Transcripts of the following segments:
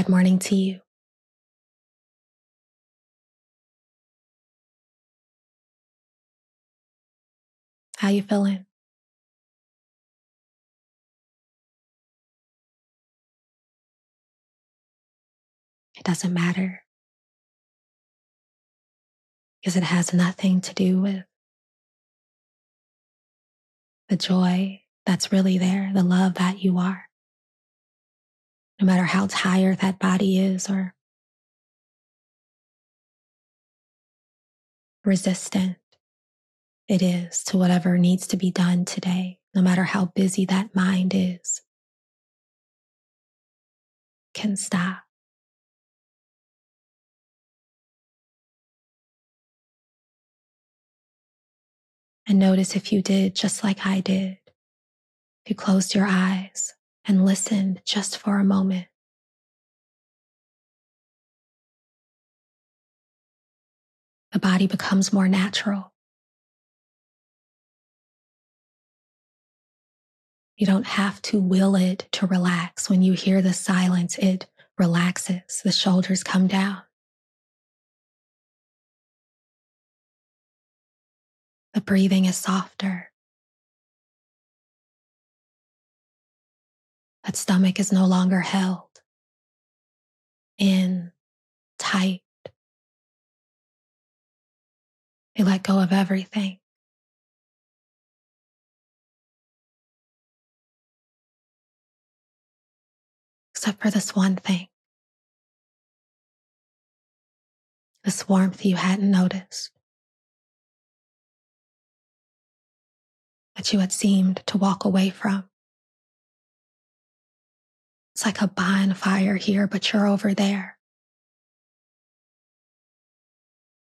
God morning to you. How you feeling? It doesn't matter because it has nothing to do with the joy that's really there, the love that you are. No matter how tired that body is or resistant it is to whatever needs to be done today, no matter how busy that mind is, can stop. And notice if you did just like I did you closed your eyes and listened just for a moment. The body becomes more natural. You don't have to will it to relax. When you hear the silence, it relaxes. The shoulders come down. The breathing is softer. That stomach is no longer held in tight. You let go of everything. Except for this one thing. This warmth you hadn't noticed. That you had seemed to walk away from. It's like a bonfire here, but you're over there.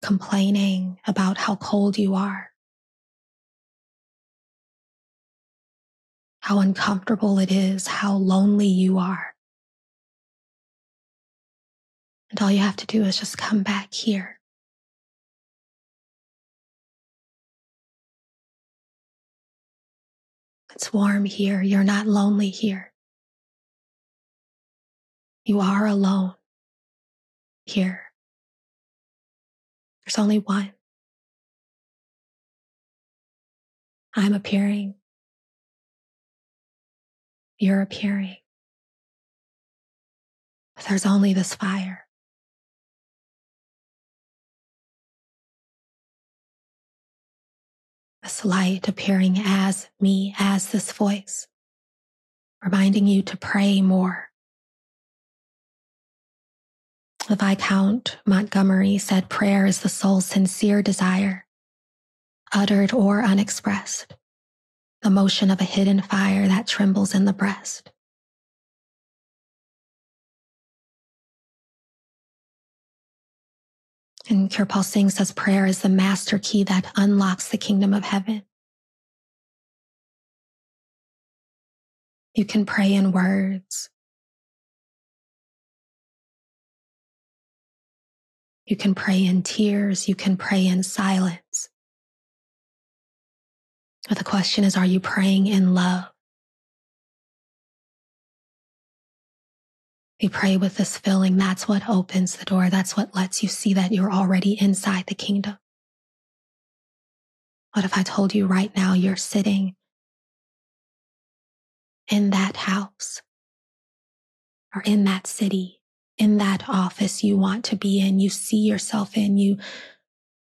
Complaining about how cold you are. How uncomfortable it is, how lonely you are. And all you have to do is just come back here. It's warm here. You're not lonely here. You are alone here. There's only one. I'm appearing. You're appearing. But there's only this fire. This light appearing as me, as this voice, reminding you to pray more the Viscount Montgomery said prayer is the soul's sincere desire, uttered or unexpressed, the motion of a hidden fire that trembles in the breast. And Kirpal Singh says prayer is the master key that unlocks the kingdom of heaven. You can pray in words, You can pray in tears. You can pray in silence. But the question is, are you praying in love? You pray with this feeling. That's what opens the door. That's what lets you see that you're already inside the kingdom. What if I told you right now you're sitting in that house or in that city, in that office you want to be in, you see yourself in, you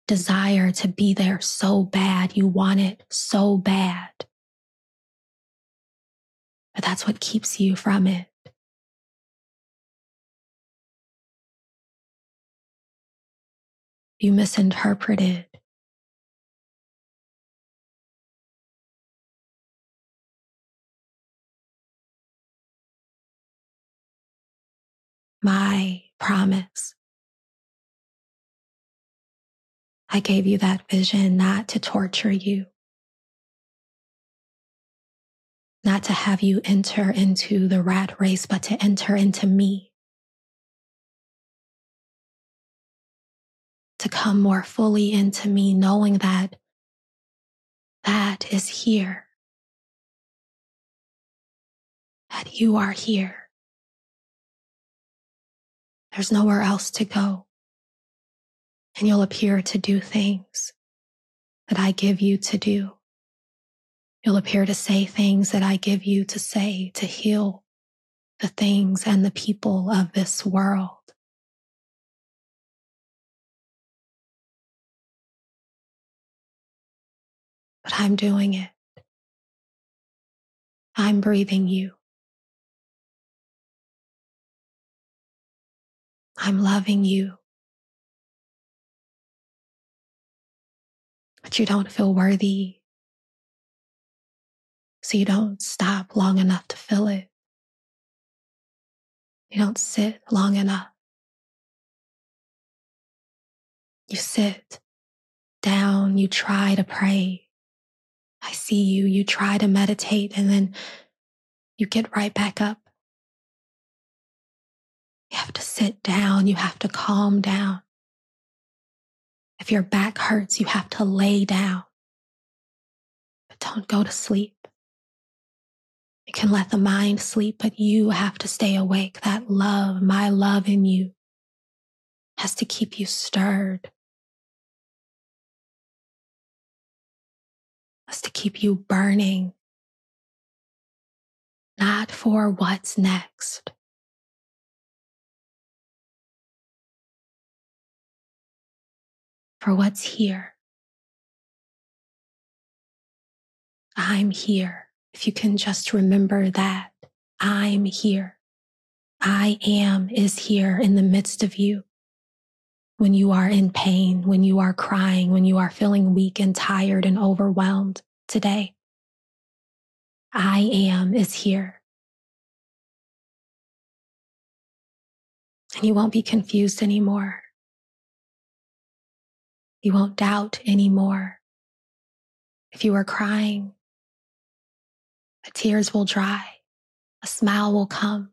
desire to be there so bad, you want it so bad. But that's what keeps you from it. You misinterpreted my promise. I gave you that vision not to torture you, not to have you enter into the rat race, but to enter into me. To come more fully into me, knowing that that is here, that you are here. There's nowhere else to go. And you'll appear to do things that I give you to do. You'll appear to say things that I give you to say to heal the things and the people of this world. But I'm doing it. I'm breathing you. I'm loving you. But you don't feel worthy. So you don't stop long enough to feel it. You don't sit long enough. You sit down, you try to pray. I see you, you try to meditate, and then you get right back up you have to sit down. You have to calm down. If your back hurts, you have to lay down. But don't go to sleep. You can let the mind sleep, but you have to stay awake. That love, my love in you, has to keep you stirred. Has to keep you burning. Not for what's next, for what's here. I'm here. If you can just remember that, I'm here. I am is here in the midst of you. When you are in pain, when you are crying, when you are feeling weak and tired and overwhelmed today, I am is here. And you won't be confused anymore. You won't doubt anymore. If you are crying, the tears will dry, a smile will come.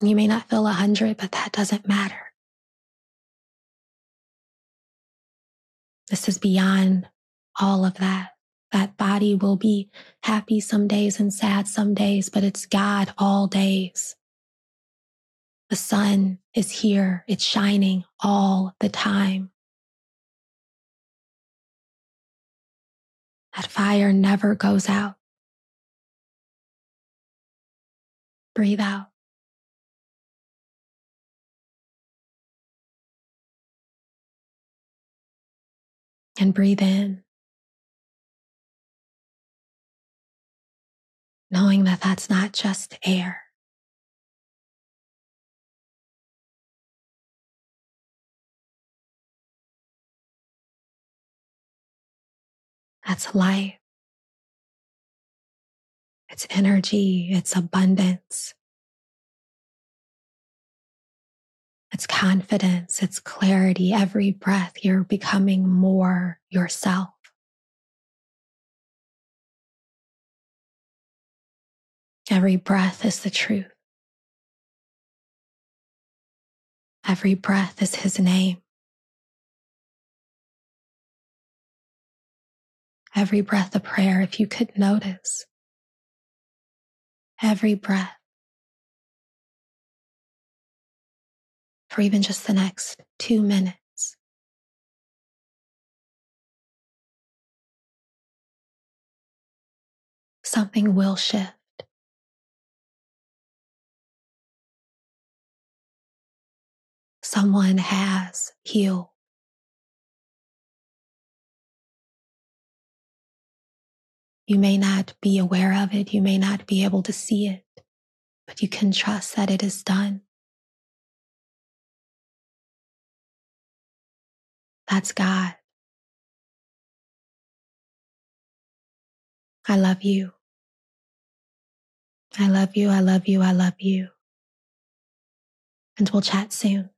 You may not feel a hundred, but that doesn't matter. This is beyond all of that. That body will be happy some days and sad some days, but it's God all days. The sun is here. It's shining all the time. That fire never goes out. Breathe out. And breathe in. Knowing that that's not just air. That's life. It's energy. It's abundance. It's confidence. It's clarity. Every breath, you're becoming more yourself. Every breath is the truth. Every breath is his name. Every breath a prayer, if you could notice. Every breath. For even just the next two minutes. Something will shift. Someone has healed. You may not be aware of it. You may not be able to see it, but you can trust that it is done. That's God. I love you. I love you. I love you. I love you. And we'll chat soon.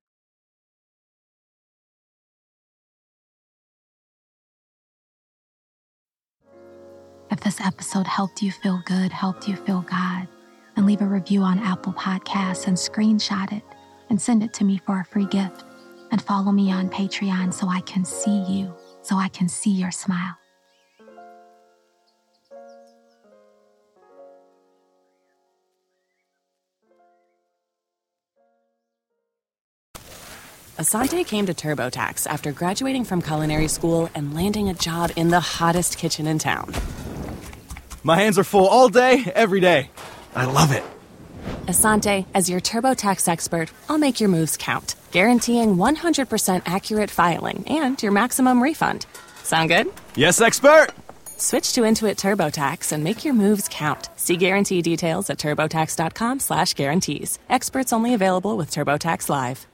If this episode helped you feel good, helped you feel God, then leave a review on Apple Podcasts and screenshot it and send it to me for a free gift. And follow me on Patreon so I can see you, so I can see your smile. Asante came to TurboTax after graduating from culinary school and landing a job in the hottest kitchen in town. My hands are full all day, every day. I love it. Asante, as your TurboTax expert, I'll make your moves count, guaranteeing 100% accurate filing and your maximum refund. Sound good? Yes, expert! Switch to Intuit TurboTax and make your moves count. See guarantee details at turbotax.com slash guarantees. Experts only available with TurboTax Live.